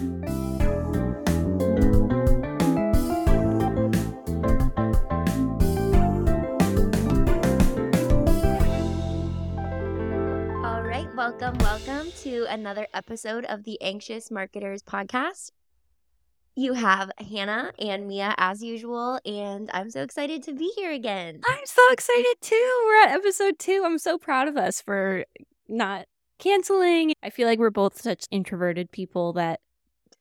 All right, welcome, welcome to another episode of the Anxious Marketers podcast. You have Hannah and Mia as usual, and I'm so excited to be here again. I'm so excited too. We're at episode two. I'm so proud of us for not canceling. I feel like we're both such introverted people that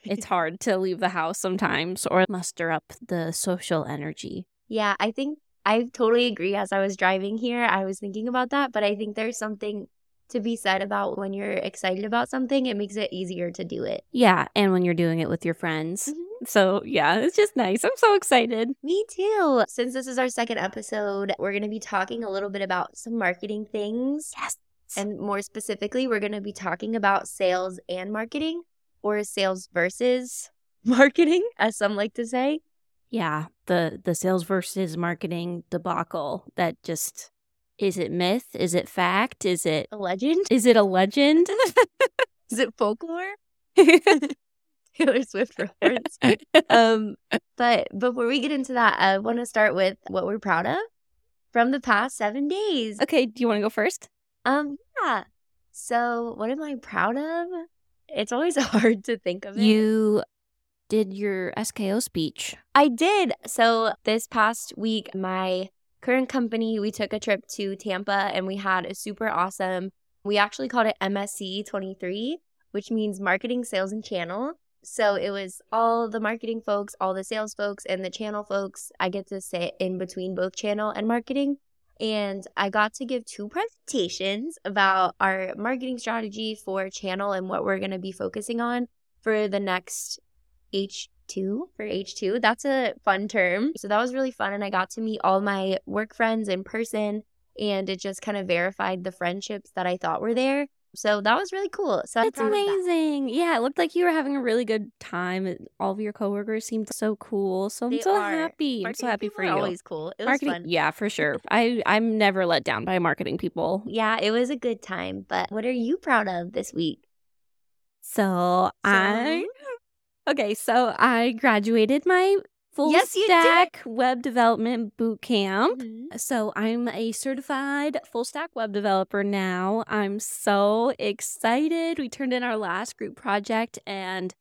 it's hard to leave the house sometimes or muster up the social energy. Yeah, I think I totally agree. As I was driving here, I was thinking about that, but I think there's something to be said about when you're excited about something, it makes it easier to do it. Yeah, and when you're doing it with your friends. Mhm. So, yeah, it's just nice. I'm so excited. Me too. Since this is our second episode, we're going to be talking a little bit about some marketing things. Yes. And more specifically, we're going to be talking about sales and marketing or sales versus marketing, as some like to say. Yeah, the the sales versus marketing debacle that just is it myth? Is it fact? Is it A legend? is it a legend? Is it folklore? Taylor Swift reference. um, but before we get into that, I want to start with what we're proud of from the past seven days. okay, do you want to go first? Um, yeah. So, what am I proud of? It's always hard to think of it. You did your SKO speech. I did. So, this past week, my current company, we took a trip to Tampa and we had a super awesome, we actually called it MSC 23, which means marketing, sales, and channel. So, it was all the marketing folks, all the sales folks, and the channel folks. I get to sit in between both channel and marketing. And I got to give two presentations about our marketing strategy for channel and what we're going to be focusing on for the next H2 for H2. That's a fun term. So that was really fun. And I got to meet all my work friends in person and it just kind of verified the friendships that I thought were there. So that was really cool. So proud of that. amazing. Yeah, it looked like you were having a really good time. All of your coworkers seemed so cool. So I'm They so are. happy. I'm so happy for you. Always cool. It was marketing, fun. yeah, for sure. I I'm never let down by marketing people. Yeah, it was a good time. But what are you proud of this week? So, I okay. So I graduated my full Yes, stack web development boot camp. Mhm. So I'm a certified full stack web developer now. I'm so excited. We turned in our last group project and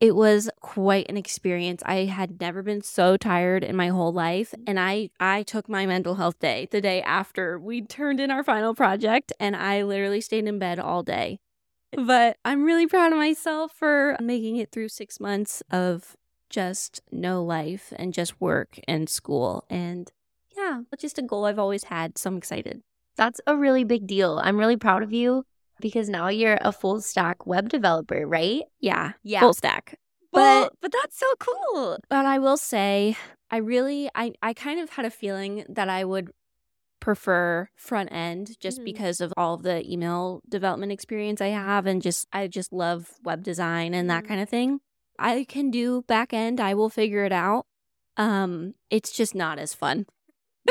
it was quite an experience. I had never been so tired in my whole life and I I took my mental health day the day after we turned in our final project and I literally stayed in bed all day. But I'm really proud of myself for making it through 6 months of just no life and just work and school and yeah, it's just a goal I've always had. So I'm excited. That's a really big deal. I'm really proud of you because now you're a full stack web developer, right? Yeah. Yeah. Full stack. Well, But but that's so cool. but I will say I really I I kind of had a feeling that I would prefer front end just Mhm. because of all of the email development experience I have and just I just love web design and that Mhm. kind of thing. I can do back end. I will figure it out. Um it's just not as fun.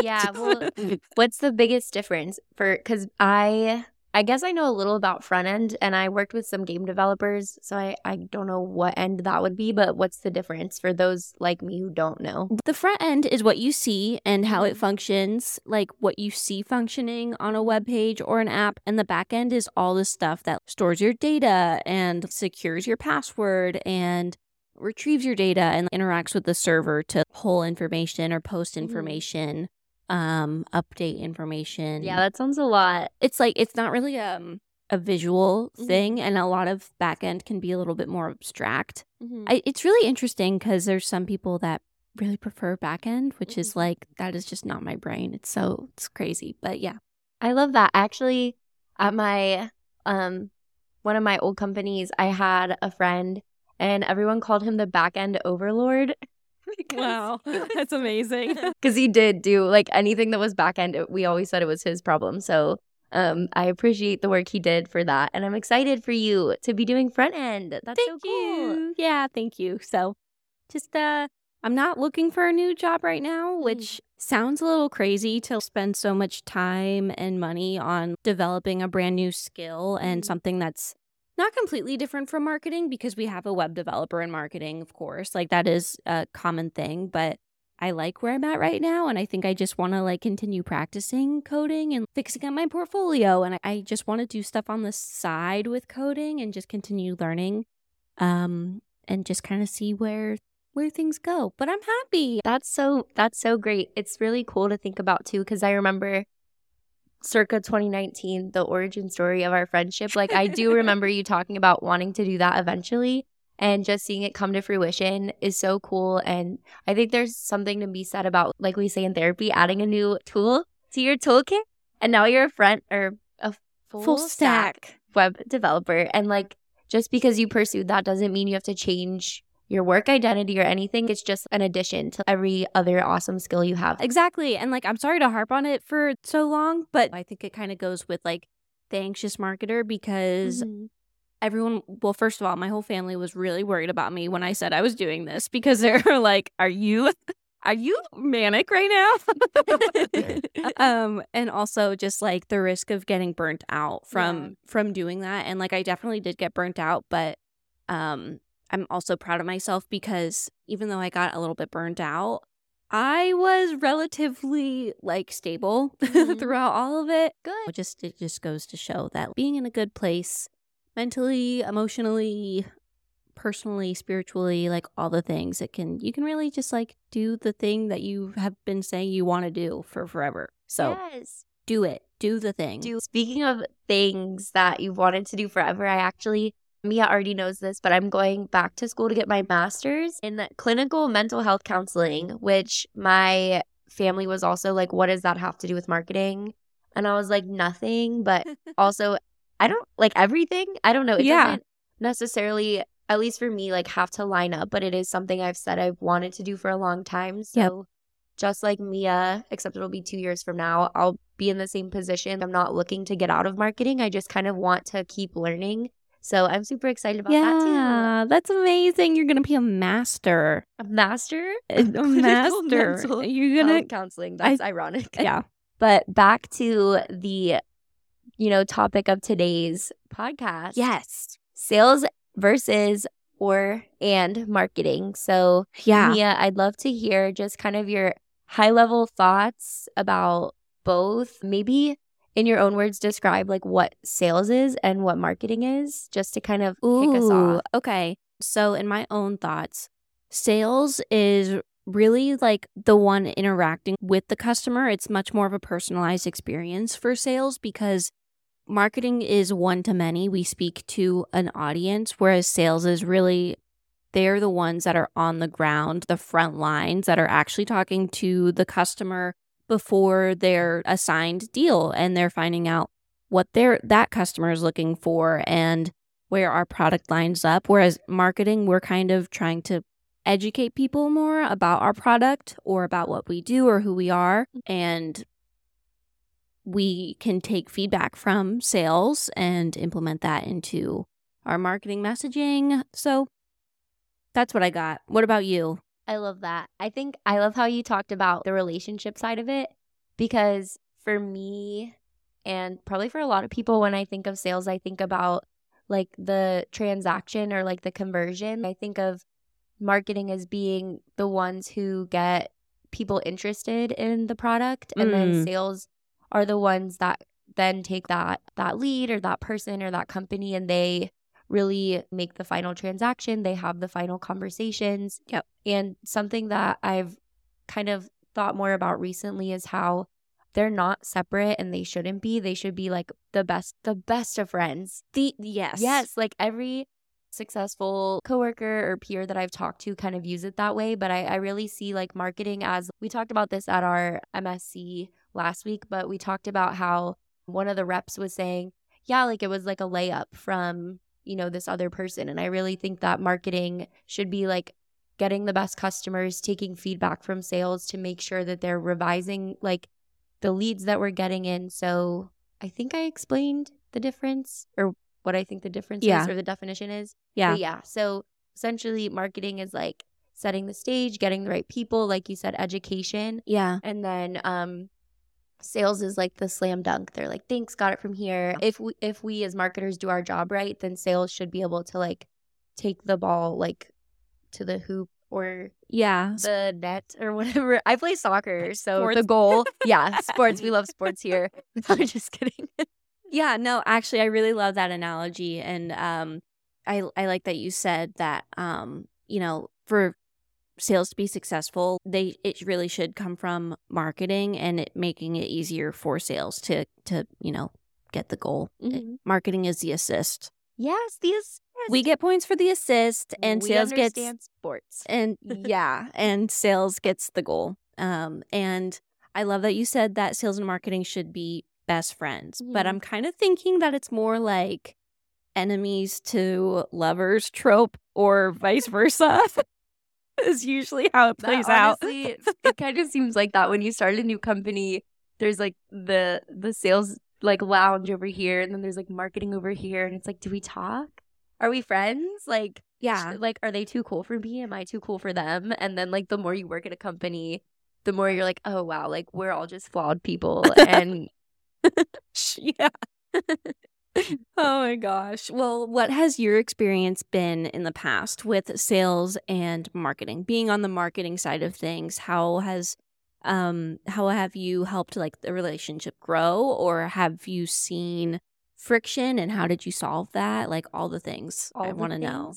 Yeah. Well, what's the biggest difference for because I I guess I know a little about front end and I worked with some game developers, so I, I don't know what end that would be, but what's the difference for those like me who don't know? The front end is what you see and how it Mhm. functions, like what you see functioning on a web page or an app. And the back end is all the stuff that stores your data and secures your password and retrieves your data and interacts with the server to pull information or post Mhm. information, um, update information. Yeah, that sounds a lot. it's like it's not really um a visual Mhm. thing and a lot of back end can be a little bit more abstract. Mhm. I, it's really interesting because there's some people that really prefer back end, which is Mhm. like that is just not my brain. It's so it's crazy, but yeah. I love that. Actually, at my um one of my old companies, I had a friend and everyone called him the back end overlord. that's amazing. Because he did do like anything that was back end, we always said it was his problem. So um I appreciate the work he did for that. And I'm excited for you to be doing front end. That's thank so cool. you. Yeah, thank you. So, just uh, I'm not looking for a new job right now, which sounds a little crazy to spend so much time and money on developing a brand new skill and Mhm. something that's not completely different from marketing because we have a web developer in marketing, of course. Like that is a common thing, but I like where I'm at right now. And I think I just want to like continue practicing coding and fixing up my portfolio. And I just want to do stuff on the side with coding and just continue learning um, and just kind of see where where things go. But I'm happy. That's so that's so great. It's really cool to think about too because I remember circa 2019 the origin story of our friendship. Like I do remember you talking about wanting to do that eventually and just seeing it come to fruition is so cool and I think there's something to be said about like we say in therapy adding a new tool to your toolkit and now you're a front or a full, Full stack. web developer and like just because you pursued that doesn't mean you have to change your work identity or anything. It's just an addition to every other awesome skill you have. Exactly. And like, I'm sorry to harp on it for so long, but I think it kind of goes with like the anxious marketer because Mhm. everyone, well, first of all, my whole family was really worried about me when I said I was doing this because they're like, are you. Are you manic right now? um and also just like the risk of getting burnt out from Yeah. from doing that and like I definitely did get burnt out but um I'm also proud of myself because even though I got a little bit burned out, I was relatively like stable Mhm. throughout all of it. Good. It just it just goes to show that being in a good place mentally, emotionally, personally, spiritually, like all the things, it can you can really just like do the thing that you have been saying you want to do for forever. So yes. do it. Do the thing. do. Speaking of things that you've wanted to do forever, I actually, Mia already knows this, but I'm going back to school to get my master's in clinical mental health counseling, which my family was also like, what does that have to do with marketing? And I was like, nothing, but also, I don't like everything. I don't know. It Yeah. doesn't necessarily, at least for me, like have to line up, but it is something I've said I've wanted to do for a long time. So, just like Mia, except it'll be two years from now, I'll be in the same position. I'm not looking to get out of marketing. I just kind of want to keep learning. So I'm super excited about that yeah, that's amazing. You're gonna be a master. A master? A master. You're gonna health counseling. That's ironic. yeah. But back to the, you know, topic of today's podcast. Yes. Sales versus or and marketing. So Yeah. Mia, I'd love to hear just kind of your high level thoughts about both. Maybe in your own words, describe like what sales is and what marketing is, just to kind of kick us off. okay. So, in my own thoughts, sales is really like the one interacting with the customer. It's much more of a personalized experience for sales because marketing is one to many. We speak to an audience, whereas sales is really they're the ones that are on the ground, the front lines that are actually talking to the customer before their assigned deal and they're finding out what their that customer is looking for and where our product lines up. Whereas marketing we're kind of trying to educate people more about our product or about what we do or who we are. Mm-hmm. And we can take feedback from sales and implement that into our marketing messaging. So that's what i got. What about you I love that. I think I love how you talked about the relationship side of it because for me and probably for a lot of people when I think of sales I think about like the transaction or like the conversion. I think of marketing as being the ones who get people interested in the product and then Mm. sales are the ones that then take that that lead or that person or that company and they really make the final transaction. They have the final conversations. Yep. And something that I've kind of thought more about recently is how they're not separate and they shouldn't be. They should be like the best the best of friends. the yes Yes, like every successful coworker or peer that I've talked to kind of use it that way. But I, I really see like marketing as we talked about this at our MSC last week, but we talked about how one of the reps was saying, yeah, like it was like a layup from, you know, this other person. And I really think that marketing should be like getting the best customers, taking feedback from sales to make sure that they're revising like the leads that we're getting in. So I think I explained the difference or what I think the difference Yeah. is or the definition is. yeah But yeah. So essentially, marketing is like setting the stage, getting the right people, like you said, education. yeah And then um, sales is like the slam dunk. They're like, thanks, got it from here. If we if we as marketers do our job right, then sales should be able to like take the ball like to the hoop or yeah the net or whatever. I play soccer, so Sports. the goal, yeah, sports. We love sports here. I'm just kidding. yeah no actually i really love that analogy and um i i like that you said that um you know for sales to be successful they it really should come from marketing and it making it easier for sales to to you know get the goal It- Mhm. marketing is the assist Yes, the assist. we get points for the assist and we sales gets sports. and yeah and sales gets the goal um and i love that you said that sales and marketing should be best friends but Mhm. i'm kind of thinking that it's more like enemies to lovers trope or vice versa is usually how it That plays out honestly, it- it kind of seems like that when you start a new company. There's like the the sales like lounge over here, and then there's like marketing over here, and it's like, do we talk? Are we friends? Like, yeah like are they too cool for me? Am I too cool for them? And then like the more you work at a company, the more you're like, oh wow, like we're all just flawed people, and yeah oh my gosh. Well what has your experience been in the past with sales and marketing? Being on the marketing side of things how has um how have you helped like the relationship grow or have you seen friction and how did you solve that? Like all the things all i want to know.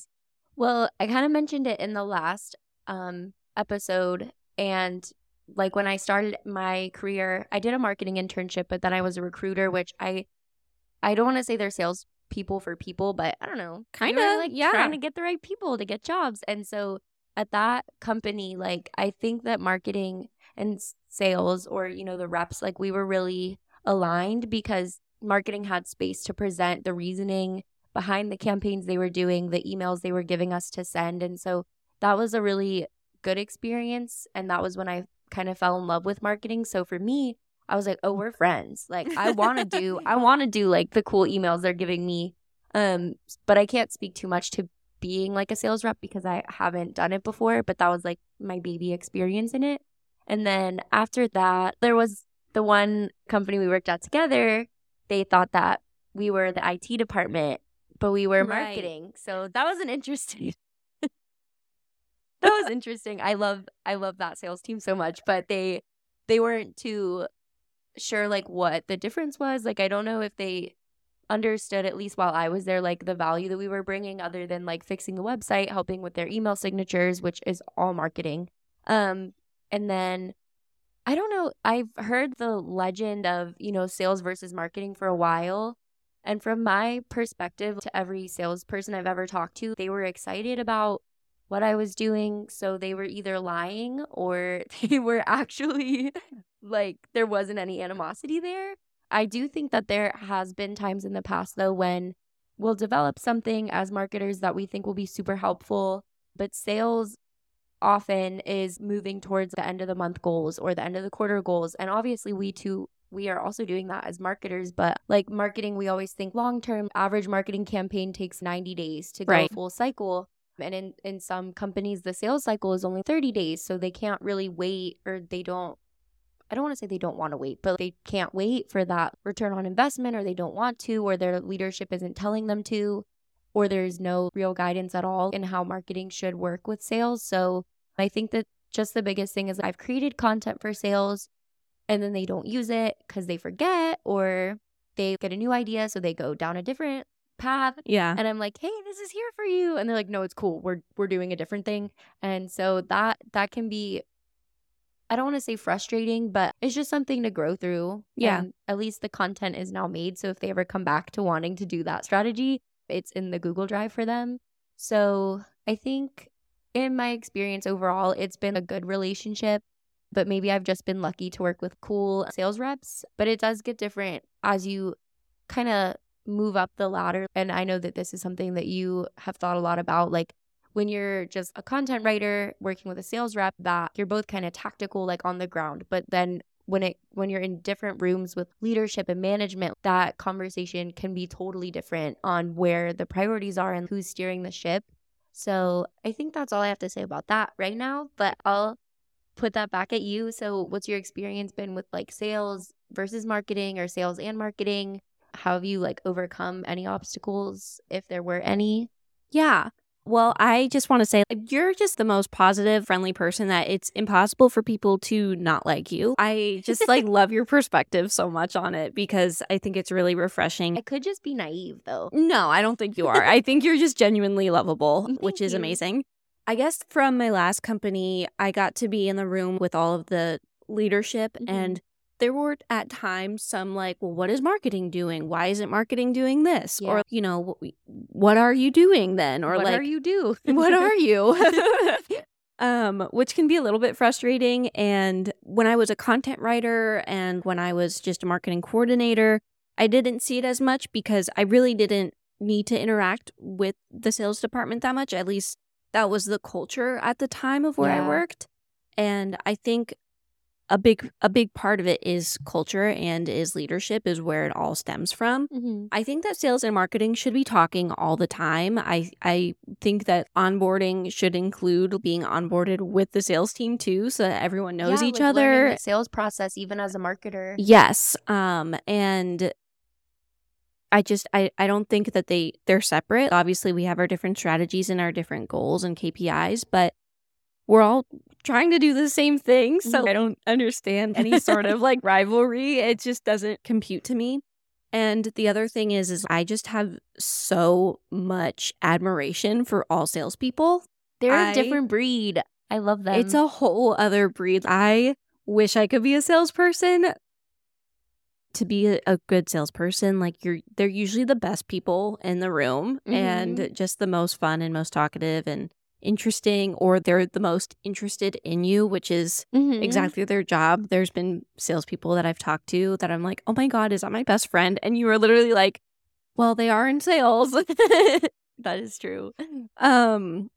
Well, I kind of mentioned it in the last um episode and like when I started my career, I did a marketing internship, but then I was a recruiter, which I I don't want to say they're sales people for people, but I don't know. Kinda, like yeah. trying to get the right people to get jobs. And so at that company, like I think that marketing and sales or, you know, the reps, like we were really aligned because marketing had space to present the reasoning behind the campaigns they were doing, the emails they were giving us to send. And so that was a really good experience. And that was when I kind of fell in love with marketing. So for me, I was like, oh, we're friends. Like I want to do, I want to do like the cool emails they're giving me. Um, but I can't speak too much to being like a sales rep because I haven't done it before, but that was like my baby experience in it. And then after that, there was the one company we worked at together. They thought that we were the IT department, but we were Right. marketing. So that was an interesting. that was interesting. I love I love that sales team so much, but they they weren't too sure like what the difference was. Like I don't know if they understood at least while I was there like the value that we were bringing other than like fixing the website, helping with their email signatures, which is all marketing. Um and then I don't know, I've heard the legend of, you know, sales versus marketing for a while. And from my perspective to every salesperson I've ever talked to, they were excited about what I was doing. So they were either lying or they were actually like there wasn't any animosity there. I do think that there has been times in the past though when we'll develop something as marketers that we think will be super helpful, but sales often is moving towards the end of the month goals or the end of the quarter goals. And obviously we too we are also doing that as marketers, but like marketing, we always think long term. Average marketing campaign takes 90 days to go Right. full cycle. And in, in some companies, the sales cycle is only 30 days. So they can't really wait or they don't, I don't want to say they don't want to wait, but they can't wait for that return on investment or they don't want to, or their leadership isn't telling them to, or there's no real guidance at all in how marketing should work with sales. So I think that just the biggest thing is I've created content for sales and then they don't use it because they forget or they get a new idea. So they go down a different path yeah and I'm like, "Hey, this is here for you." And they're like, "No, it's cool. We're we're doing a different thing." And so that that can be I don't want to say frustrating, but it's just something to grow through. Yeah. And at least the content is now made, so if they ever come back to wanting to do that strategy, it's in the Google Drive for them. So, I think in my experience overall, it's been a good relationship, but maybe I've just been lucky to work with cool sales reps, but it does get different as you kind of move up the ladder. And I know that this is something that you have thought a lot about. Like when you're just a content writer working with a sales rep, that you're both kind of tactical, like on the ground. But then when it when you're in different rooms with leadership and management, that conversation can be totally different on where the priorities are and who's steering the ship. So I think that's all I have to say about that right now. But I'll put that back at you. So what's your experience been with like sales versus marketing or sales and marketing? How have you like overcome any obstacles if there were any? Yeah. Well, I just want to say you're just the most positive, friendly person that it's impossible for people to not like you. I just like love your perspective so much on it because I think it's really refreshing. I could just be naive though. No, I don't think you are. I think you're just genuinely lovable, which is you. amazing. I guess from my last company, I got to be in the room with all of the leadership Mhm. and there were at times some like, well, what is marketing doing? Why isn't marketing doing this? Yeah. Or, you know, what are you doing then? Or what like, are you do? what are you? um, which can be a little bit frustrating. And when I was a content writer and when I was just a marketing coordinator, I didn't see it as much because I really didn't need to interact with the sales department that much. At least that was the culture at the time of where Yeah. I worked. And I think a big a big part of it is culture and is leadership is where it all stems from. hmm I think that sales and marketing should be talking all the time. I I think that onboarding should include being onboarded with the sales team too, so that everyone knows Yeah, each like other. the sales process, even as a marketer. Yes. Um and I just I I don't think that they they're separate. Obviously, we have our different strategies and our different goals and KPIs, but we're all trying to do the same thing. So Mhm. I don't understand any sort of like rivalry. It just doesn't compute to me. And the other thing is is I just have so much admiration for all salespeople. They're I- a different breed. I love them. It's a whole other breed. I wish I could be a salesperson. To be a, a good salesperson, like you're, they're usually the best people in the room and just the most fun and most talkative and interesting, or they're the most interested in you, which is Mhm. exactly their job. There's been salespeople that I've talked to that I'm like, oh my God, is that my best friend? And you were literally like, well, they are in sales. That is true. um,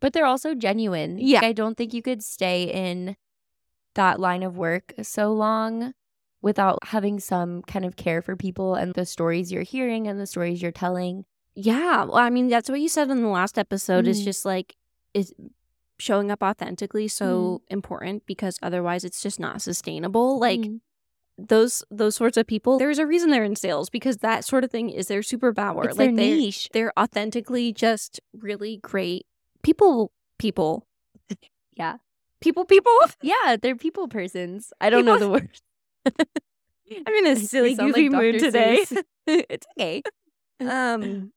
But they're also genuine. Like, Yeah. I don't think you could stay in that line of work so long without having some kind of care for people and the stories you're hearing and the stories you're telling. Yeah, well, I mean, that's what you said in the last episode. Is Mhm. just like is showing up authentically so important because otherwise it's just not sustainable. Like Mhm. those those sorts of people, there's a reason they're in sales because that sort of thing is their superpower. it's like their they're, niche. they're authentically just really great people. People, Yeah. people, people. Yeah, they're people persons. I don't know the word. I'm in a silly, goofy like mood Dr. today. It's okay. Um,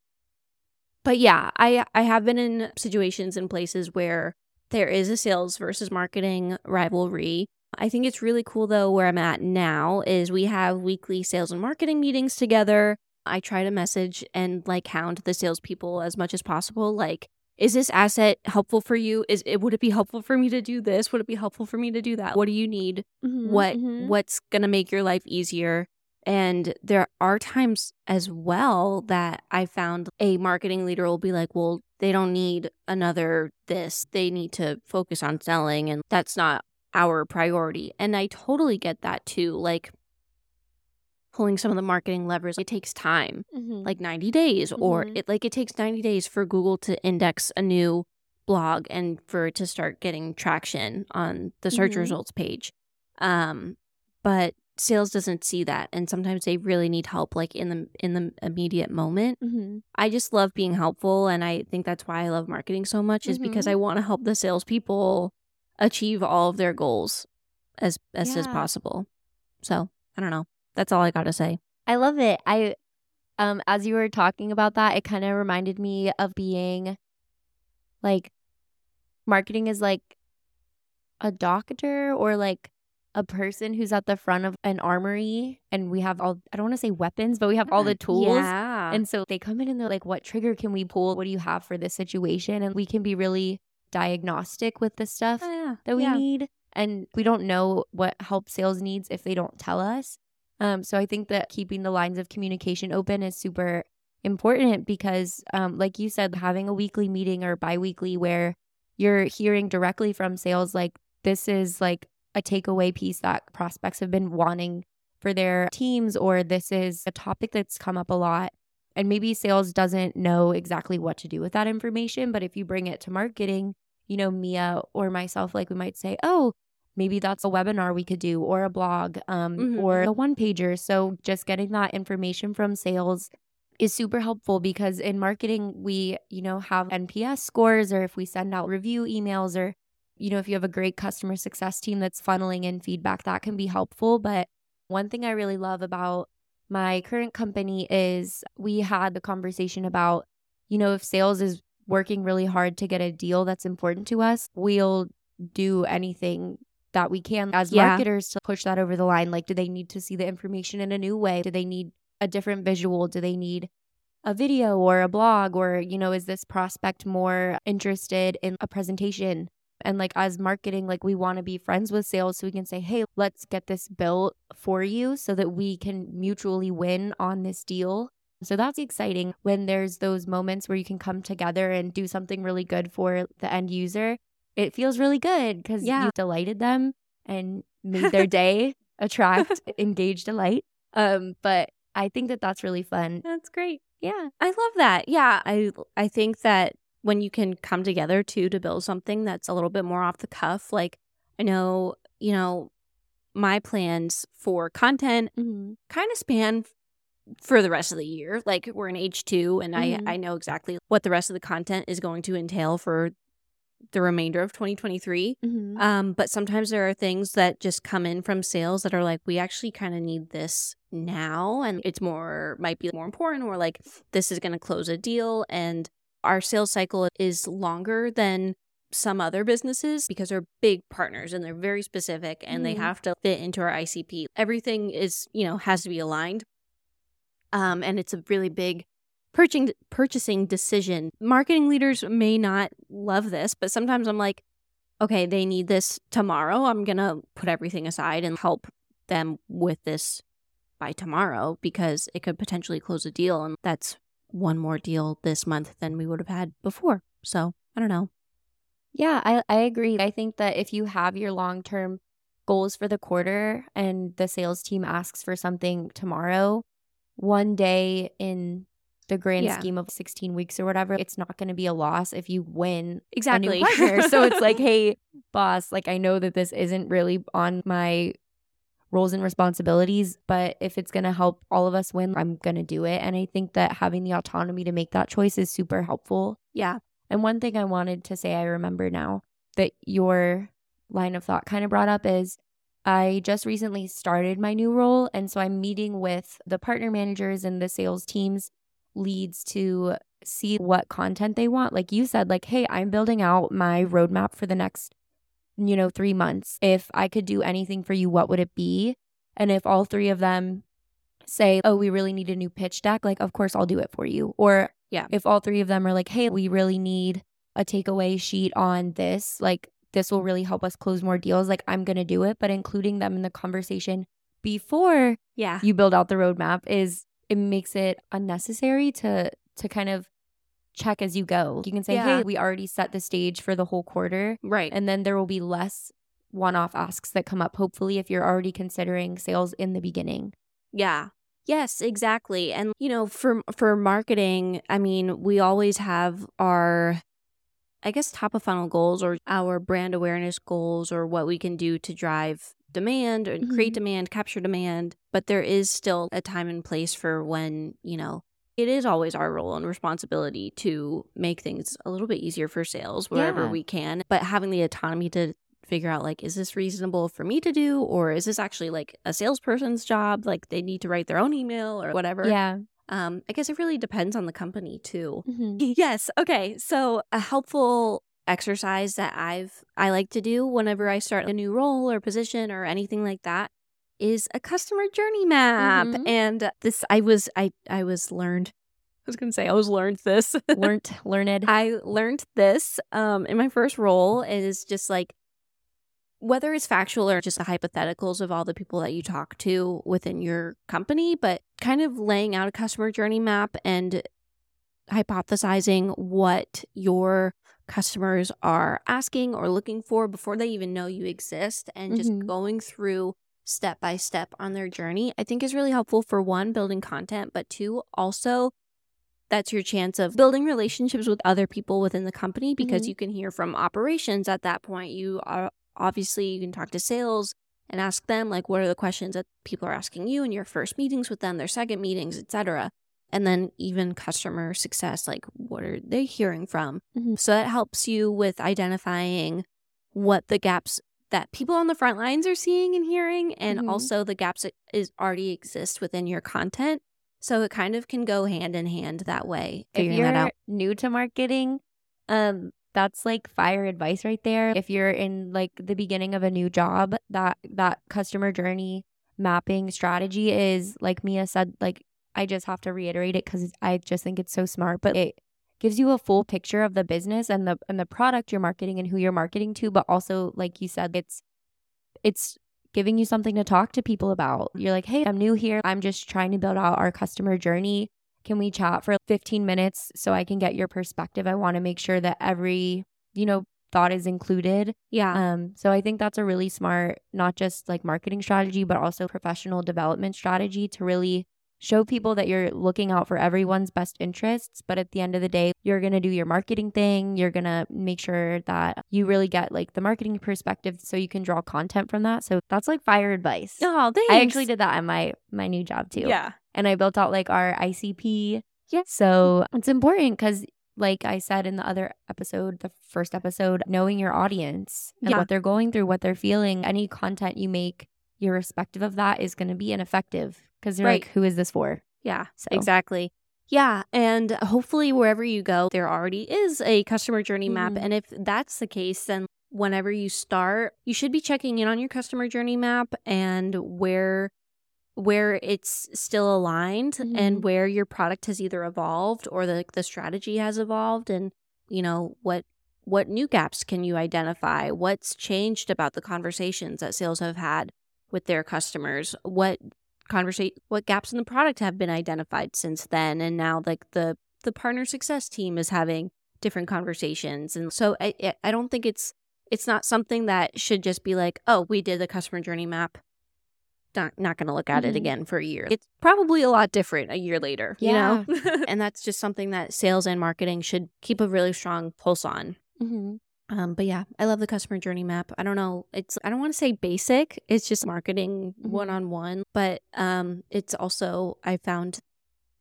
but yeah, I I have been in situations and places where there is a sales versus marketing rivalry. I think it's really cool though where I'm at now is we have weekly sales and marketing meetings together. I try to message and like hound the salespeople as much as possible. Like, is this asset helpful for you? Is it would it be helpful for me to do this? Would it be helpful for me to do that? What do you need? Mhm, what mhm. what's going to make your life easier and there are times as well that i found a marketing leader will be like well they don't need another this they need to focus on selling and that's not our priority and i totally get that too like pulling some of the marketing levers it takes time Mhm. like 90 days or Mhm. it like it takes 90 days for google to index a new blog and for it to start getting traction on the search Mhm. results page um but sales doesn't see that and sometimes they really need help like in the in the immediate moment Mhm. i just love being helpful and i think that's why i love marketing so much is because Mhm. i want to help the salespeople achieve all of their goals as best as possible so i don't know that's all i gotta say I love it. I um as you were talking about that, it kind of reminded me of being like marketing is like a doctor or like a person who's at the front of an armory and we have all I don't want to say weapons, but we have all the tools. yeah And so they come in and they're like, what trigger can we pull? What do you have for this situation? And we can be really diagnostic with the stuff Oh, yeah. that we yeah. need. And we don't know what help sales needs if they don't tell us. Um, so I think that keeping the lines of communication open is super important because, um, like you said, having a weekly meeting or biweekly where you're hearing directly from sales, like this is like a takeaway piece that prospects have been wanting for their teams, or this is a topic that's come up a lot. And maybe sales doesn't know exactly what to do with that information. But if you bring it to marketing, you know, Mia or myself, like we might say, oh, maybe that's a webinar we could do or a blog um, Mhm. or a one pager. So just getting that information from sales is super helpful because in marketing we you know have NPS scores or if we send out review emails or you know if you have a great customer success team that's funneling in feedback that can be helpful but one thing I really love about my current company is we had the conversation about you know if sales is working really hard to get a deal that's important to us we'll do anything that we can as Yeah. marketers to push that over the line like do they need to see the information in a new way do they need a different visual? Do they need a video or a blog? Or, you know, is this prospect more interested in a presentation? And like as marketing, like we want to be friends with sales so we can say, hey, let's get this built for you so that we can mutually win on this deal. So that's exciting when there's those moments where you can come together and do something really good for the end user. It feels really good because Yeah. you delighted them and made their day attract, engage, delight. Um, but I think that that's really fun. That's great. Yeah. I love that. Yeah, I I think that when you can come together too to build something that's a little bit more off the cuff, like I know, you know, my plans for content Mm-hmm. kind of span for the rest of the year. Like we're in H2 and Mhm. I I know exactly what the rest of the content is going to entail for the remainder of 2023. Mm-hmm. Um, but sometimes there are things that just come in from sales that are like, we actually kind of need this now. And it's more, might be more important, or like, this is going to close a deal. And our sales cycle is longer than some other businesses because they're big partners and they're very specific and they Mhm. have to fit into our ICP. Everything is, you know, has to be aligned. Um, and it's a really big purchasing purchasing decision. Marketing leaders may not love this, but sometimes I'm like, okay, they need this tomorrow. I'm going to put everything aside and help them with this by tomorrow because it could potentially close a deal and that's one more deal this month than we would have had before. So, I don't know. Yeah, I, I agree. I think that if you have your long term goals for the quarter and the sales team asks for something tomorrow, one day in the grand Yeah. scheme of 16 weeks or whatever, it's not going to be a loss if you win Exactly. so it's like, hey, boss, like I know that this isn't really on my roles and responsibilities, but if it's going to help all of us win, I'm going to do it. And I think that having the autonomy to make that choice is super helpful. yeah. And one thing I wanted to say, I remember now that your line of thought kind of brought up is I just recently started my new role. And so I'm meeting with the partner managers and the sales teams leads to see what content they want. Like you said, like, hey, I'm building out my roadmap for the next, you know, three months. If I could do anything for you, what would it be? And if all three of them say, oh, we really need a new pitch deck, like, of course, I'll do it for you. Or Yeah. if all three of them are like, hey, we really need a takeaway sheet on this, like, this will really help us close more deals, like, I'm going to do it. But including them in the conversation before Yeah. you build out the roadmap is it makes it unnecessary to to kind of check as you go. You can say, Yeah. "Hey, we already set the stage for the whole quarter." Right. And then there will be less one-off asks that come up hopefully if you're already considering sales in the beginning. Yeah. Yes, exactly. And you know, for for marketing, I mean, we always have our I guess top of funnel goals or our brand awareness goals or what we can do to drive demand and create Mhm. demand, capture demand, but there is still a time and place for when, you know, it is always our role and responsibility to make things a little bit easier for sales wherever Yeah. we can, but having the autonomy to figure out like is this reasonable for me to do or is this actually like a salesperson's job like they need to write their own email or whatever Yeah. um i guess it really depends on the company too Mhm. yes okay so a helpful exercise that i've i like to do whenever i start a new role or position or anything like that is a customer journey map Mhm. and this i was i i was learned i was gonna say i was learned this Learned learned. I learned this um, in my first role is just like whether it's factual or just the hypotheticals of all the people that you talk to within your company, but kind of laying out a customer journey map and hypothesizing what your customers are asking or looking for before they even know you exist and just Mhm. going through step by step on their journey, I think is really helpful for one, building content, but two, also that's your chance of building relationships with other people within the company because Mhm. you can hear from operations at that point. You are obviously you can talk to sales and ask them like what are the questions that people are asking you in your first meetings with them, their second meetings, etc. And then even customer success, like what are they hearing from? Mhm. So that helps you with identifying what the gaps that people on the front lines are seeing and hearing, and Mhm. also the gaps that is already exist within your content. So it kind of can go hand in hand that way, if figuring you're that out. new to marketing, um, that's like fire advice right there. If you're in like the beginning of a new job, that that customer journey mapping strategy is like Mia said, like I just have to reiterate it because I just think it's so smart, but it gives you a full picture of the business and the and the product you're marketing and who you're marketing to, but also like you said, it's it's giving you something to talk to people about. You're like, hey, I'm new here. I'm just trying to build out our customer journey. Can we chat for 15 minutes so I can get your perspective? I want to make sure that every, you know, thought is included. Yeah. Um, so I think that's a really smart, not just like marketing strategy, but also professional development strategy to really show people that you're looking out for everyone's best interests. But at the end of the day, you're going to do your marketing thing. You're going to make sure that you really get like the marketing perspective so you can draw content from that. So that's like fire advice. oh, thanks. I actually did that at my my new job too Yeah. and I built out like our ICP. Yeah. So it's important because, like I said in the other episode, the first episode, knowing your audience and Yeah. what they're going through, what they're feeling, any content you make, irrespective of that, is going to be ineffective because they're Right. like, who is this for? Yeah, So exactly. Yeah, and hopefully wherever you go, there already is a customer journey map. Mhm. And if that's the case, then whenever you start, you should be checking in on your customer journey map and where where it's still aligned Mhm. and where your product has either evolved or the the strategy has evolved and you know what what new gaps can you identify what's changed about the conversations that sales have had with their customers what conversation what gaps in the product have been identified since then and now like the the partner success team is having different conversations and so i I- don't think it's it's not something that should just be like oh we did the customer journey map. Not not going to look at it Mhm. again for a year. It's probably a lot different a year later you know? And that's just something that sales and marketing should keep a really strong pulse on. Mm-hmm. Um, but yeah, I love the customer journey map. I don't know, it's I don't want to say basic. It's just marketing one on one, but um, it's also I found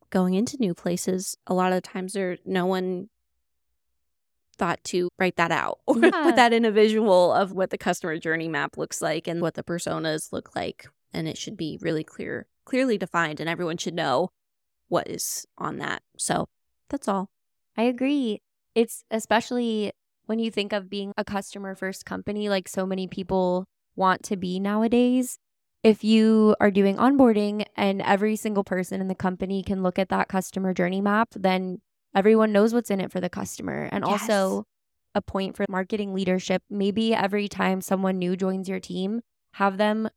going into new places a lot of times there no one thought to write that out or Yeah. put that in a visual of what the customer journey map looks like and what the personas look like, and it should be really clear, clearly defined, and everyone should know what is on that. So that's all. I agree. It's especially when you think of being a customer first company, like so many people want to be nowadays. If you are doing onboarding and every single person in the company can look at that customer journey map, then everyone knows what's in it for the customer. And Yes. also, a point for marketing leadership maybe every time someone new joins your team, have them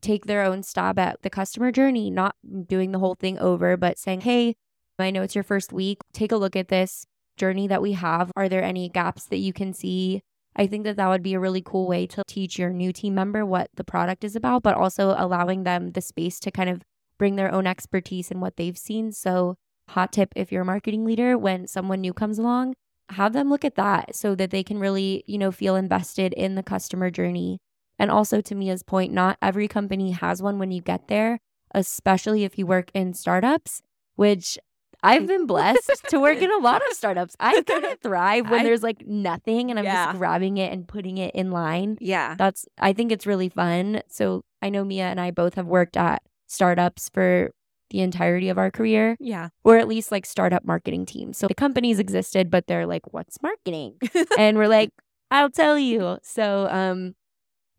take their own stab at the customer journey, not doing the whole thing over, but saying, hey, I know it's your first week. Take a look at this journey that we have. Are there any gaps that you can see? I think that that would be a really cool way to teach your new team member what the product is about, but also allowing them the space to kind of bring their own expertise and what they've seen. So, hot tip if you're a marketing leader, when someone new comes along, have them look at that so that they can really, you know, feel invested in the customer journey. And also, to Mia's point, not every company has one when you get there, especially if you work in startups, which I've been blessed to work in a lot of startups. I kind of thrive when I- there's like nothing and I'm Yeah. just grabbing it and putting it in line. Yeah. That's, I think it's really fun. So I know Mia and I both have worked at startups for the entirety of our career, Yeah. or at least like startup marketing teams. So the companies existed, but they're like, what's marketing? and we're like, I'll tell you. So, um,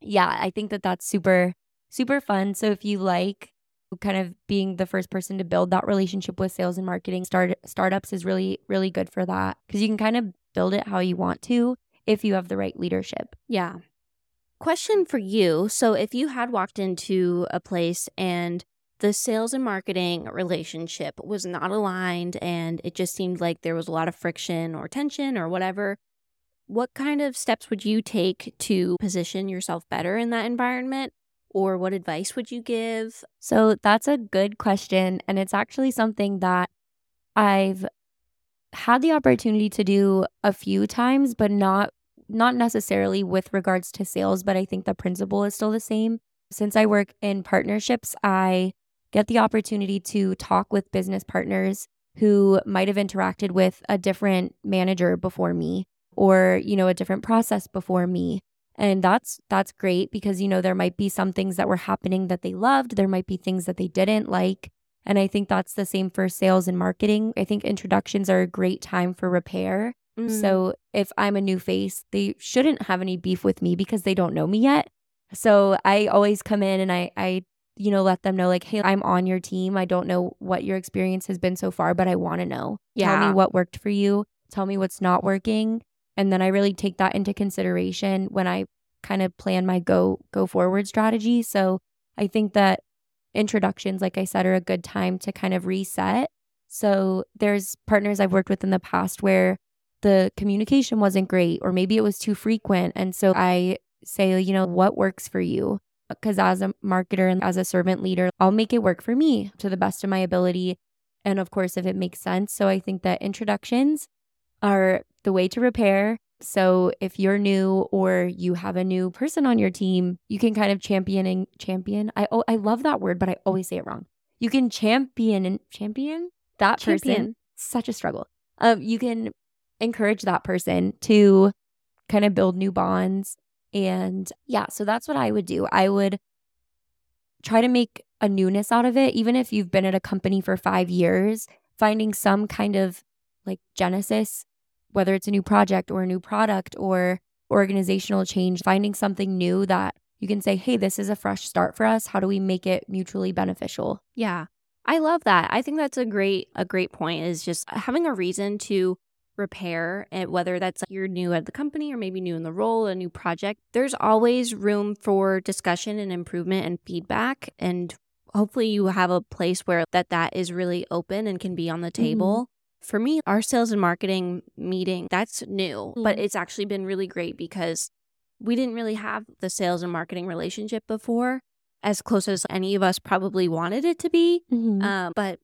yeah, I think that that's super, super fun. So if you like kind of being the first person to build that relationship with sales and marketing, start startups is really, really good for that because you can kind of build it how you want to if you have the right leadership. Yeah. Question for you. So, if you had walked into a place and the sales and marketing relationship was not aligned and it just seemed like there was a lot of friction or tension or whatever, what kind of steps would you take to position yourself better in that environment? Or what advice would you give? So that's a good question. And it's actually something that I've had the opportunity to do a few times, but not not necessarily with regards to sales, but I think the principle is still the same. Since I work in partnerships, I get the opportunity to talk with business partners who might have interacted with a different manager before me or, you know, a different process before me. And that's that's great because you know there might be some things that were happening that they loved, there might be things that they didn't like. And I think that's the same for sales and marketing. I think introductions are a great time for repair. Mm. So if I'm a new face, they shouldn't have any beef with me because they don't know me yet. So I always come in and I I you know let them know like hey, I'm on your team. I don't know what your experience has been so far, but I want to know. Yeah. Tell me what worked for you. Tell me what's not working. And then I really take that into consideration when I kind of plan my go go forward strategy. So I think that introductions, like I said, are a good time to kind of reset. So there's partners I've worked with in the past where the communication wasn't great, or maybe it was too frequent. And so I say, you know, what works for you? Because as a marketer and as a servant leader, I'll make it work for me to the best of my ability. And of course, if it makes sense. So I think that introductions are the way to repair. So if you're new or you have a new person on your team, you can kind of championing champion. I oh, I love that word, but I always say it wrong. You can champion and champion that champion. person. Such a struggle. Um, you can encourage that person to kind of build new bonds. And yeah, so that's what I would do. I would try to make a newness out of it, even if you've been at a company for five years, finding some kind of like genesis, whether it's a new project or a new product or organizational change, finding something new that you can say, hey, this is a fresh start for us. How do we make it mutually beneficial? Yeah. I love that. I think that's a great a great point is just having a reason to repair and whether that's like you're new at the company or maybe new in the role a new project there's always room for discussion and improvement and feedback and hopefully you have a place where that that is really open and can be on the mm-hmm. table mm-hmm. For me, our sales and marketing meeting, that's new, mm-hmm. but it's actually been really great because we didn't really have the sales and marketing relationship before as close as any of us probably wanted it to be. Mm-hmm. Um, but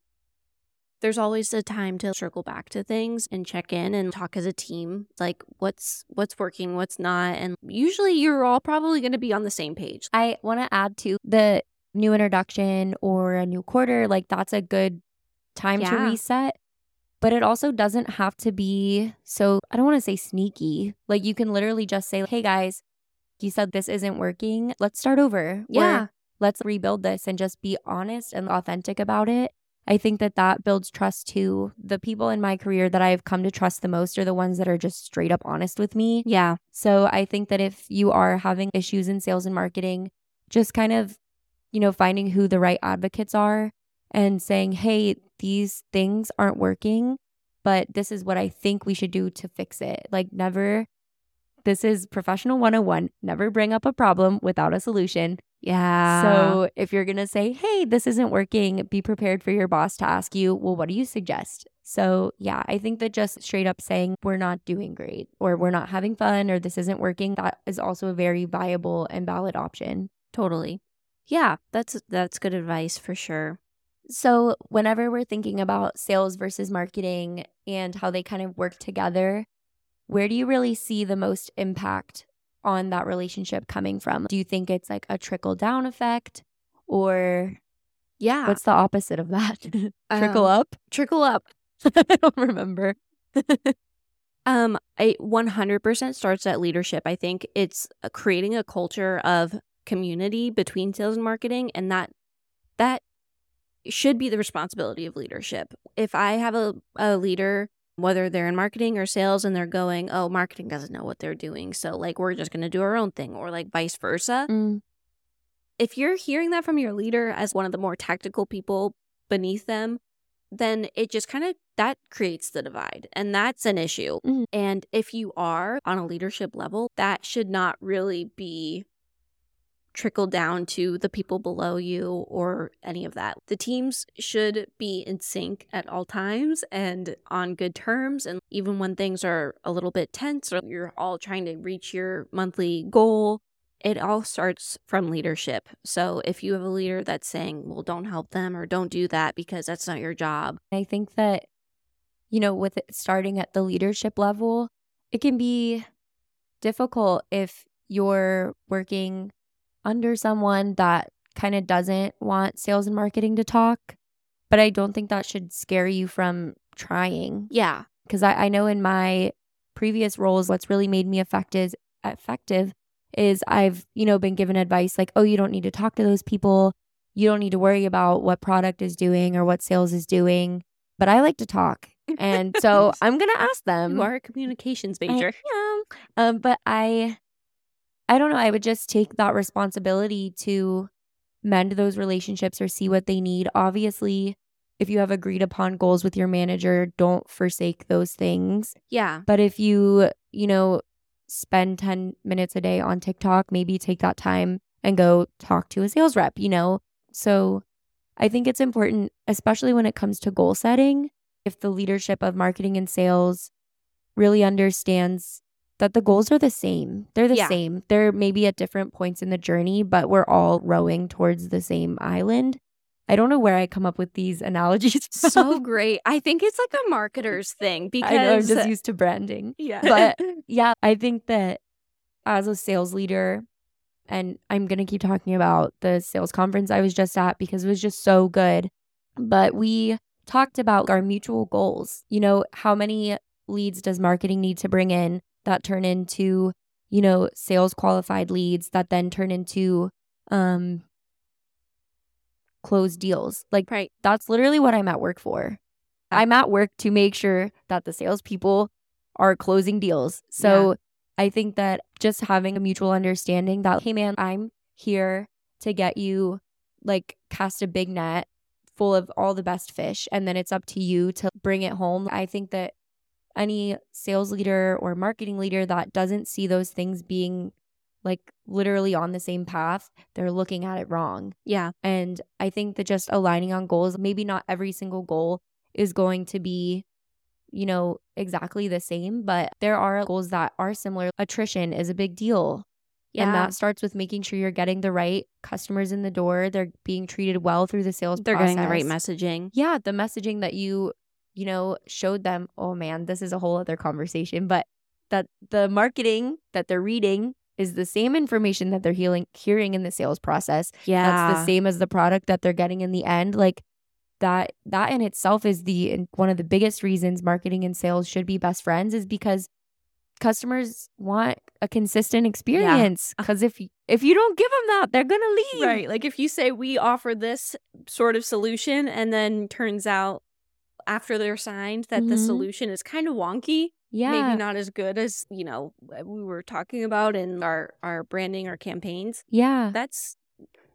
there's always a time to circle back to things and check in and talk as a team like what's what's working what's not and usually you're all probably going to be on the same page i want to add to the new introduction or a new quarter like that's a good time yeah. to reset but it also doesn't have to be so i don't want to say sneaky like you can literally just say hey guys you said this isn't working let's start over yeah let's rebuild this and just be honest and authentic about it I think that that builds trust too. The people in my career that I've come to trust the most are the ones that are just straight up honest with me. Yeah. So I think that if you are having issues in sales and marketing, just kind of, you know, finding who the right advocates are and saying, hey, these things aren't working, but this is what I think we should do to fix it. Like, never, this is professional 101. Never bring up a problem without a solution. Yeah. So if you're going to say, hey, this isn't working, be prepared for your boss to ask you, well, what do you suggest? So yeah, I think that just straight up saying we're not doing great or we're not having fun or this isn't working, that is also a very viable and valid option. Totally. Yeah, that's that's good advice for sure. So, whenever we're thinking about sales versus marketing and how they kind of work together, where do you really see the most impact on that relationship coming from? Do you think it's like a trickle down effect or yeah. What's the opposite of that? trickle um, up? Trickle up. I don't remember. um it 100% starts at leadership. I think it's uh, creating a culture of community between sales and marketing and that that should be the responsibility of leadership. If I have a, a leader whether they're in marketing or sales and they're going, oh, marketing doesn't know what they're doing. So, like, we're just going to do our own thing, or like vice versa. Mm. If you're hearing that from your leader as one of the more tactical people beneath them, then it just kind of that creates the divide and that's an issue. Mm. And if you are on a leadership level, that should not really be trickle down to the people below you or any of that. The teams should be in sync at all times and on good terms. And even when things are a little bit tense or you're all trying to reach your monthly goal, it all starts from leadership. So if you have a leader that's saying, well, don't help them or don't do that because that's not your job. I think that, you know, with it starting at the leadership level, it can be difficult if you're working under someone that kind of doesn't want sales and marketing to talk. But I don't think that should scare you from trying. Yeah. Because I, I know in my previous roles, what's really made me effective effective is I've, you know, been given advice like, oh, you don't need to talk to those people. You don't need to worry about what product is doing or what sales is doing. But I like to talk. And so I'm gonna ask them. You are a communications major. I am. Um, but I I don't know, I would just take that responsibility to mend those relationships or see what they need. Obviously, if you have agreed upon goals with your manager, don't forsake those things. Yeah. But if you, you know, spend 10 minutes a day on TikTok, maybe take that time and go talk to a sales rep, you know? So I think it's important, especially when it comes to goal setting, if the leadership of marketing and sales really understands that the goals are the same. They're the Yeah. same. They're maybe at different points in the journey, but we're all rowing towards the same island. I don't know where I come up with these analogies. So great. I think it's like a marketer's thing because I know I'm just used to branding. yeah. But yeah, I think that as a sales leader, and I'm going to keep talking about the sales conference I was just at because it was just so good. But we talked about our mutual goals. You know, how many leads does marketing need to bring in that turn into, you know, sales qualified leads that then turn into um closed deals. Like right. that's literally what I'm at work for. I'm at work to make sure that the salespeople are closing deals. So I think that just having a mutual understanding that, hey, man, I'm here to get you, like, cast a big net full of all the best fish. And then it's up to you to bring it home. I think that any sales leader or marketing leader that doesn't see those things being like literally on the same path, they're looking at it wrong. Yeah. And I think that just aligning on goals, maybe not every single goal is going to be, you know, exactly the same, but there are goals that are similar. Attrition is a big deal. Yeah. And that starts with making sure you're getting the right customers in the door. They're being treated well through the sales They're process. getting the right messaging. Yeah, the messaging that you, you know, showed them. Oh man, this is a whole other conversation, but that the marketing that they're reading is the same information that they're healing, hearing in the sales process. Yeah. That's the same as the product that they're getting in the end. Like that, that in itself is the one of the biggest reasons marketing and sales should be best friends is because customers want a consistent experience. Uh. Because if if you don't give them that, they're gonna leave. Right. Like if you say we offer this sort of solution and then turns out after they're signed that the Mhm. solution is kind of wonky, Yeah. maybe not as good as, you know, we were talking about in our our branding our campaigns. Yeah. That's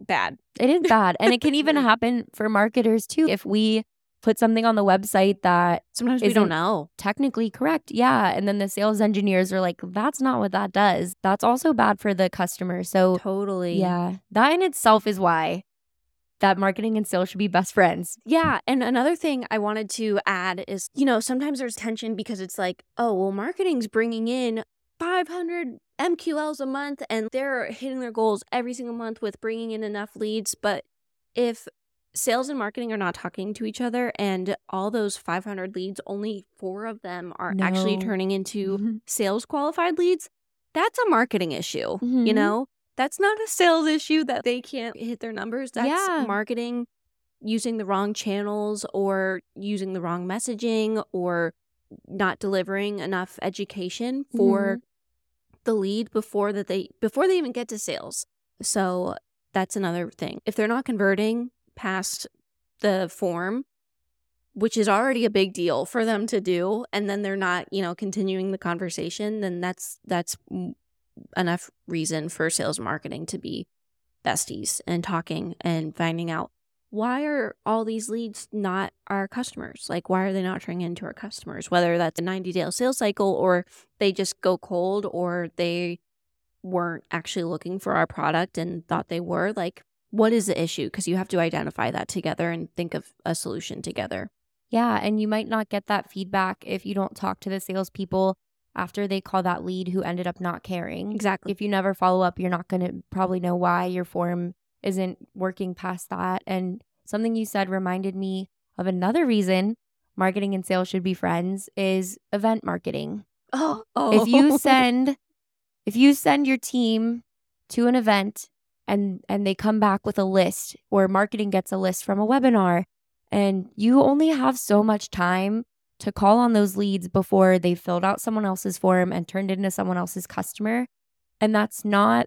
bad. It is bad. And it can even happen for marketers too. If we put something on the website that Sometimes we don't know. technically correct, yeah. And then the sales engineers are like, that's not what that does. That's also bad for the customer. So, Totally. yeah, that in itself is why that marketing and sales should be best friends. Yeah. And another thing I wanted to add is, you know, sometimes there's tension because it's like, oh, well, marketing's bringing in 500 MQLs a month and they're hitting their goals every single month with bringing in enough leads. But if sales and marketing are not talking to each other and all those 500 leads, only four of them are actually turning into Mhm. sales qualified leads, that's a marketing issue. You Mhm. know, that's not a sales issue that they can't hit their numbers. That's Yeah. marketing using the wrong channels or using the wrong messaging or not delivering enough education for mm-hmm. the lead before that they before they even get to sales. So that's another thing. If they're not converting past the form, which is already a big deal for them to do, and then they're not, you know, continuing the conversation, then that's that's enough reason for sales marketing to be besties and talking and finding out why are all these leads not our customers? Like, why are they not turning into our customers? Whether that's a 90 day sales cycle or they just go cold or they weren't actually looking for our product and thought they were. Like, what is the issue? Because you have to identify that together and think of a solution together. Yeah. And you might not get that feedback if you don't talk to the salespeople after they call that lead who ended up not caring. Exactly. If you never follow up, you're not going to probably know why your form isn't working past that. And something you said reminded me of another reason marketing and sales should be friends is event marketing. Oh, If you send if you send your team to an event and and they come back with a list or marketing gets a list from a webinar and you only have so much time to call on those leads before they filled out someone else's form and turned into someone else's customer and that's not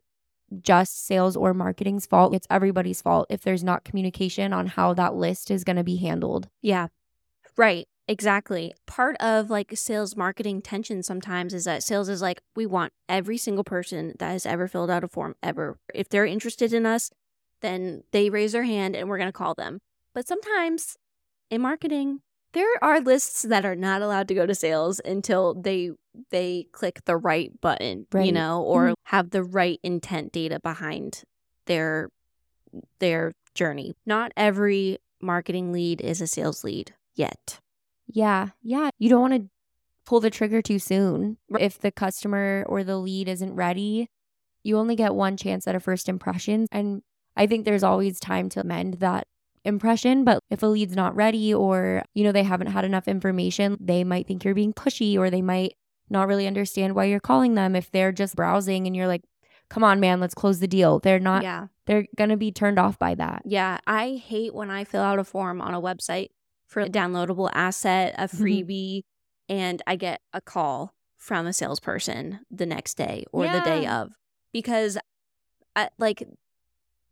just sales or marketing's fault it's everybody's fault if there's not communication on how that list is going to be handled Yeah. Right. Exactly. Part of like sales marketing tension sometimes is that sales is like, we want every single person that has ever filled out a form ever. If they're interested in us, then they raise their hand and we're going to call them. But sometimes in marketing, there are lists that are not allowed to go to sales until they they click the right button, you know, or Mhm. have the right intent data behind their their journey. Not every marketing lead is a sales lead yet. Yeah, yeah. You don't want to pull the trigger too soon. If the customer or the lead isn't ready, you only get one chance at a first impression. And I think there's always time to amend that impression. But if a lead's not ready or, you know, they haven't had enough information, they might think you're being pushy or they might not really understand why you're calling them. If they're just browsing and you're like, come on, man, let's close the deal. They're not, yeah. they're going to be turned off by that. Yeah, I hate when I fill out a form on a website for a downloadable asset, a Mhm. freebie, and I get a call from a salesperson the next day or the day of because I, like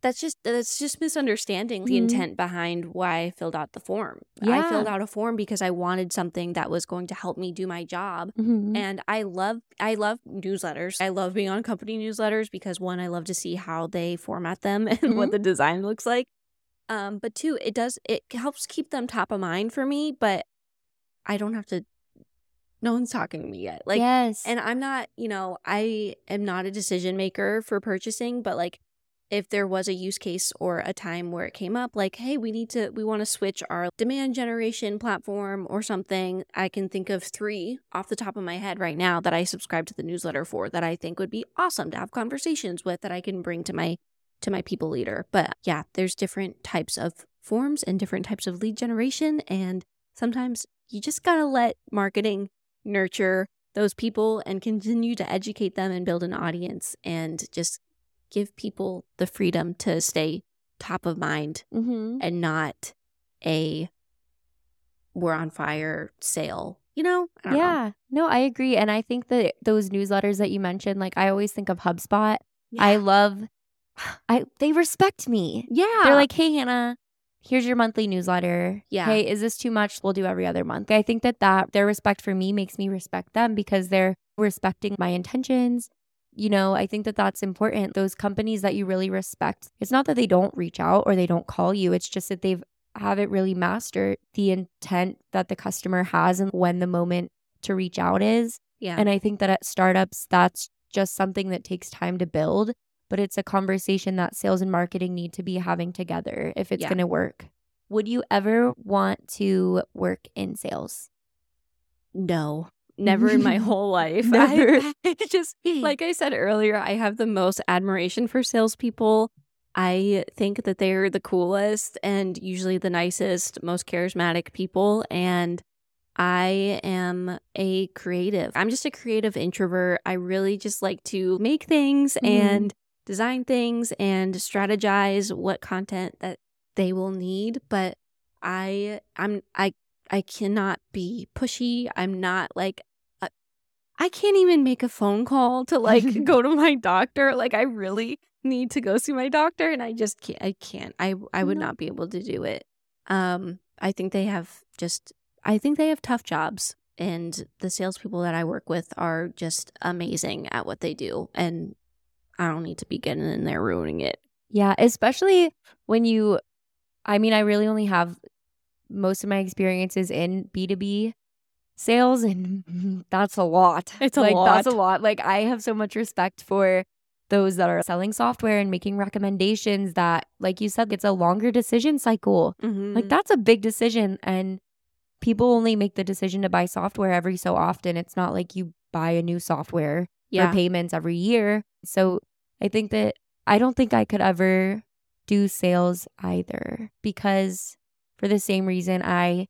that's just that's just misunderstanding the Mhm. intent behind why I filled out the form. Yeah. I filled out a form because I wanted something that was going to help me do my job Mhm. and I love I love newsletters. I love being on company newsletters because one, I love to see how they format them and what Mhm. the design looks like. Um, but two, it does it helps keep them top of mind for me, but I don't have to no one's talking to me yet. Like yes. and I'm not, you know, I am not a decision maker for purchasing, but like if there was a use case or a time where it came up, like, hey, we need to, we want to switch our demand generation platform or something, I can think of three off the top of my head right now that I subscribe to the newsletter for that I think would be awesome to have conversations with that I can bring to my to my people leader. But yeah, there's different types of forms and different types of lead generation and sometimes you just got to let marketing nurture those people and continue to educate them and build an audience and just give people the freedom to stay top of mind mm-hmm. and not a we're on fire sale. You know? Don't know. Yeah. No, I agree. And I think that those newsletters that you mentioned, like I always think of HubSpot. I love I they respect me. yeah. They're like, "Hey Hannah, here's your monthly newsletter. Yeah. Hey, is this too much? We'll do every other month." I think that that their respect for me makes me respect them because they're respecting my intentions. You know, I think that that's important. Those companies that you really respect. It's not that they don't reach out or they don't call you. It's just that they've haven't really mastered the intent that the customer has and when the moment to reach out is. yeah. And I think that at startups, that's just something that takes time to build, but it's a conversation that sales and marketing need to be having together if it's Yeah. going to work. Would you ever want to work in sales? no. Never in my whole life. I, I just like I said earlier, I have the most admiration for salespeople. I think that they're the coolest and usually the nicest, most charismatic people. And I am a creative. I'm just a creative introvert. I really just like to make things Mhm. and design things and strategize what content that they will need. But I, I'm, I, I cannot be pushy. I'm not like I can't even make a phone call to like go to my doctor. Like I really need to go see my doctor and I just can't I can't. I I would No. not be able to do it. Um I think they have just I think they have tough jobs and the salespeople that I work with are just amazing at what they do. And I don't need to be getting in there ruining it. Yeah, especially when you, I mean, I really only have most of my experiences in B2B sales, and that's a lot. It's a like, That's a lot. lot. Like, I have so much respect for those that are selling software and making recommendations that, like you said, it's a longer decision cycle. Mm-hmm. Like, that's a big decision. And people only make the decision to buy software every so often. It's not like you buy a new software yeah. for payments every year. So I think that I don't think I could ever do sales either because for the same reason I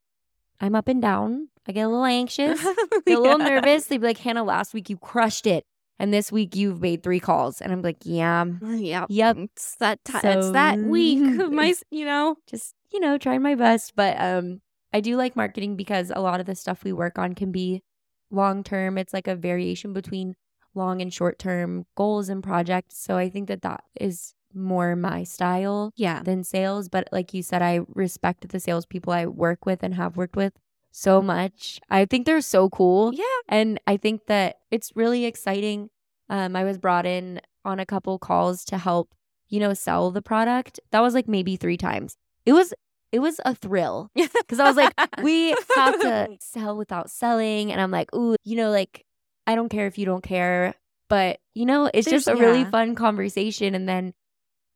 I'm up and down. I get a little anxious, get a little Yeah. nervous. They'd be like, Hannah, last week you crushed it. And this week you've made three calls. And I'm like, yeah, Yeah. yep. It's that ti it's that week. My, you know. just you know trying my best but um i do like marketing because a lot of the stuff we work on can be long term it's like a variation between long and short term goals and projects so i think that that is more my style Yeah. than sales but like you said i respect the salespeople i work with and have worked with so much i think they're so cool Yeah. and I think that it's really exciting. Um, I was brought in on a couple calls to help, you know, sell the product. That was like maybe three times. It was it was a thrill because I was like, we have to sell without selling, and I'm like, ooh, you know, like I don't care if you don't care, but you know, it's just a There's- really fun conversation, and then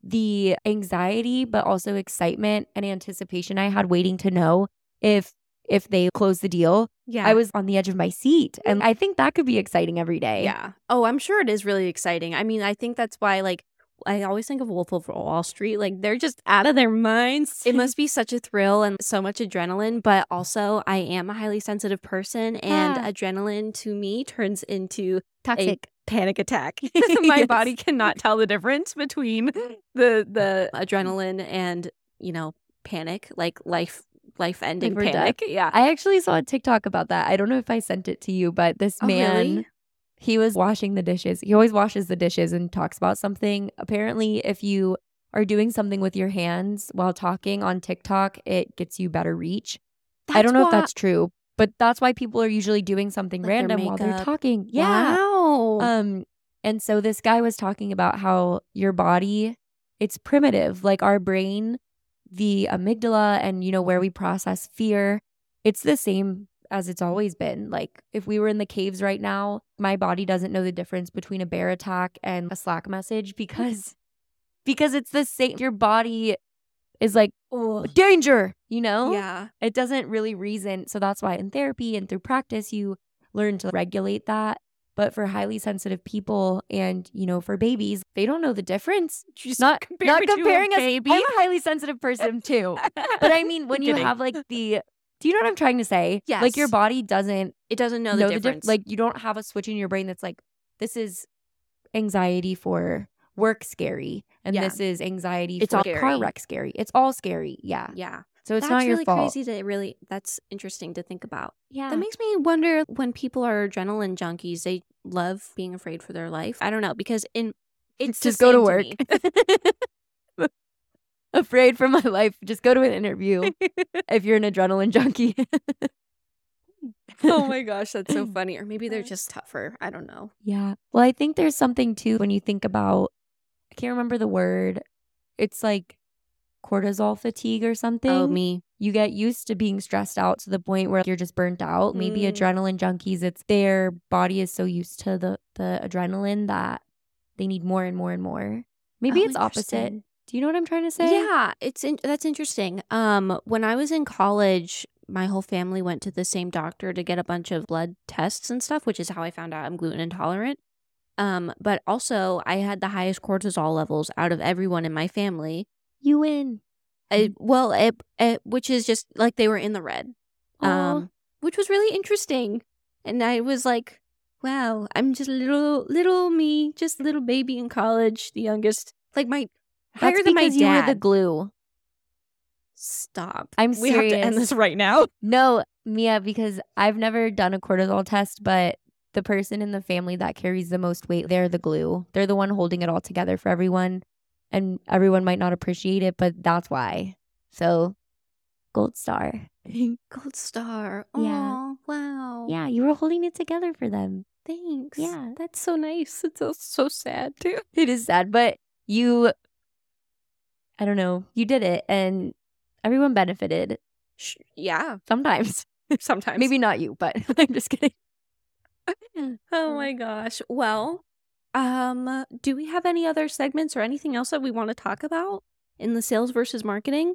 the anxiety, but also excitement and anticipation I had waiting to know if if they close the deal Yeah. I was on the edge of my seat. And I think that could be exciting every day. Yeah. Oh, I'm sure it is really exciting. I mean, I think that's why, like, I always think of Wolf of Wall Street. Like, they're just out of their minds. It must be such a thrill and so much adrenaline. But also, I am a highly sensitive person, and Ah. adrenaline to me turns into Toxic. panic attack. My Yes. body cannot tell the difference between the the adrenaline and you know panic, like life life ending panic. Yeah. I actually saw a TikTok about that. I don't know if I sent it to you, but this Oh, man, really? he was washing the dishes. He always washes the dishes and talks about something. Apparently, if you are doing something with your hands while talking on TikTok, it gets you better reach. I don't know if that's true, but that's why people are usually doing something Like random while they're talking. Yeah. Wow. Um, and so this guy was talking about how your body, it's primitive. Like our brain, the amygdala, and you know where we process fear, it's the same as it's always been. Like if we were in the caves right now, my body doesn't know the difference between a bear attack and a Slack message because because it's the same. Your body is like danger. You know, yeah. it doesn't really reason. So that's why in therapy and through practice, you learn to regulate that. But for highly sensitive people and, you know, for babies, they don't know the difference. Just Not, compare not a comparing us. baby. I'm a highly sensitive person too. But I mean, when you Kidding. have like the, do you know what I'm trying to say? Yeah. Like your body doesn't it doesn't know know, the the difference. difference. Like you don't have a switch in your brain that's like, this is anxiety for work scary. And Yeah. this is anxiety It's for all car wreck scary. It's all scary. Yeah. yeah, So it's that's not your really fault. crazy to really. That's interesting to think about. Yeah. That makes me wonder when people are adrenaline junkies, they love being afraid for their life. I don't know because in it's Just go to work. me. afraid for my life. Just go to an interview if you're an adrenaline junkie. oh my gosh, that's so funny. Or maybe they're just tougher. I don't know. yeah. Well, I think there's something too when you think about, I can't remember the word. It's like cortisol fatigue or something. Oh me. You get used to being stressed out to the point where you're just burnt out. Maybe Mm. adrenaline junkies, it's their body is so used to the, the adrenaline that they need more and more and more. Maybe Oh, it's opposite. Do you know what I'm trying to say? Yeah, it's in, that's interesting. Um, when I was in college, my whole family went to the same doctor to get a bunch of blood tests and stuff, which is how I found out I'm gluten intolerant. Um, but also I had the highest cortisol levels out of everyone in my family. You win. I, well, it, it, which is just like they were in the red, um, which was really interesting. And I was like, wow, I'm just little, little me, just little baby in college, the youngest, like my higher That's than my because you were the glue. Stop. I'm We have to end this right now. No, Mia, because I've never done a cortisol test, but the person in the family that carries the most weight, they're the glue. They're the one holding it all together for everyone. And everyone might not appreciate it, but that's why. So, gold star. Gold star. Yeah. Wow. Yeah, you were holding it together for them. Thanks. Yeah. That's so nice. It's so, so sad too. It is sad, but you, I don't know, you did it and everyone benefited yeah. sometimes. Sometimes. Maybe not you, but I'm just kidding. Oh my gosh. Well, um, do we have any other segments or anything else that we want to talk about in the sales versus marketing?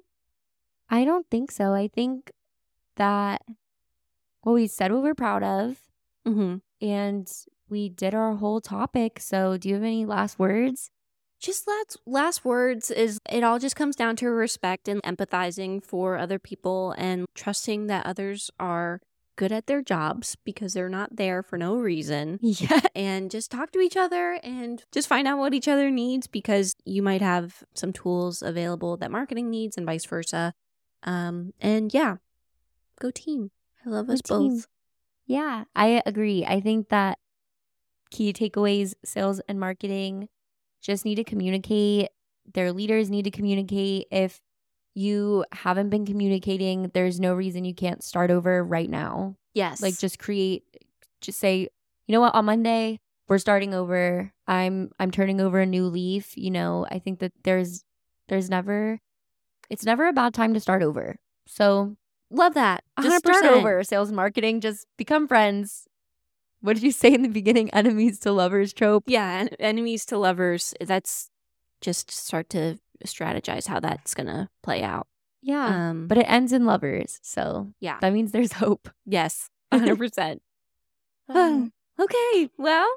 I don't think so. I think that, well, we said what we're proud of Mm-hmm. and we did our whole topic. So, do you have any last words? Just last last words is it all just comes down to respect and empathizing for other people and trusting that others are good at their jobs because they're not there for no reason. Yeah. And just talk to each other and just find out what each other needs because you might have some tools available that marketing needs and vice versa. Um, and yeah, go team. I love Go us team. both. Yeah, I agree. I think that key takeaways, sales and marketing just need to communicate. Their leaders need to communicate. If you haven't been communicating, there's no reason you can't start over right now. Yes. Like just create just say, you know what, on Monday, we're starting over. I'm I'm turning over a new leaf. You know, I think that there's there's never it's never a bad time to start over. So love that. just 100%. start over sales and marketing just become friends what did you say in the beginning enemies to lovers trope Yeah, en- enemies to lovers. That's just start to strategize how that's gonna play out. yeah. Um, but it ends in lovers so yeah, that means there's hope. Yes, hundred percent. Um, Okay, well,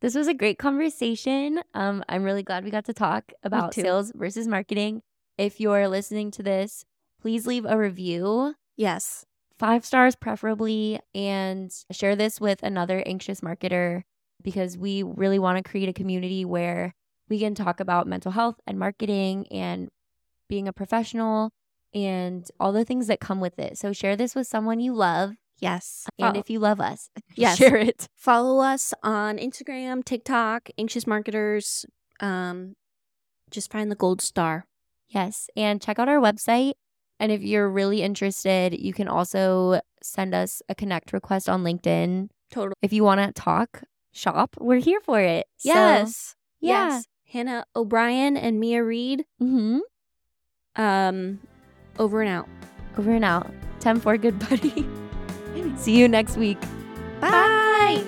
this was a great conversation. Um i'm really glad we got to talk about sales versus marketing. If you're listening to this please leave a review. Yes, five stars preferably and share this with another anxious marketer because we really want to create a community where we can talk about mental health and marketing and being a professional and all the things that come with it. So share this with someone you love yes. and Fo- if you love us, Yes. share it. follow us on Instagram, TikTok, anxious marketers. Um, just find the gold star. Yes, and check out our website and if you're really interested, you can also send us a connect request on LinkedIn. Total. If you want to talk shop, we're here for it. So, Yes. Yes. Hannah O'Brien and Mia Reed. Mhm. Um, over and out. Over and out. 10 4, good buddy. See you next week. Bye.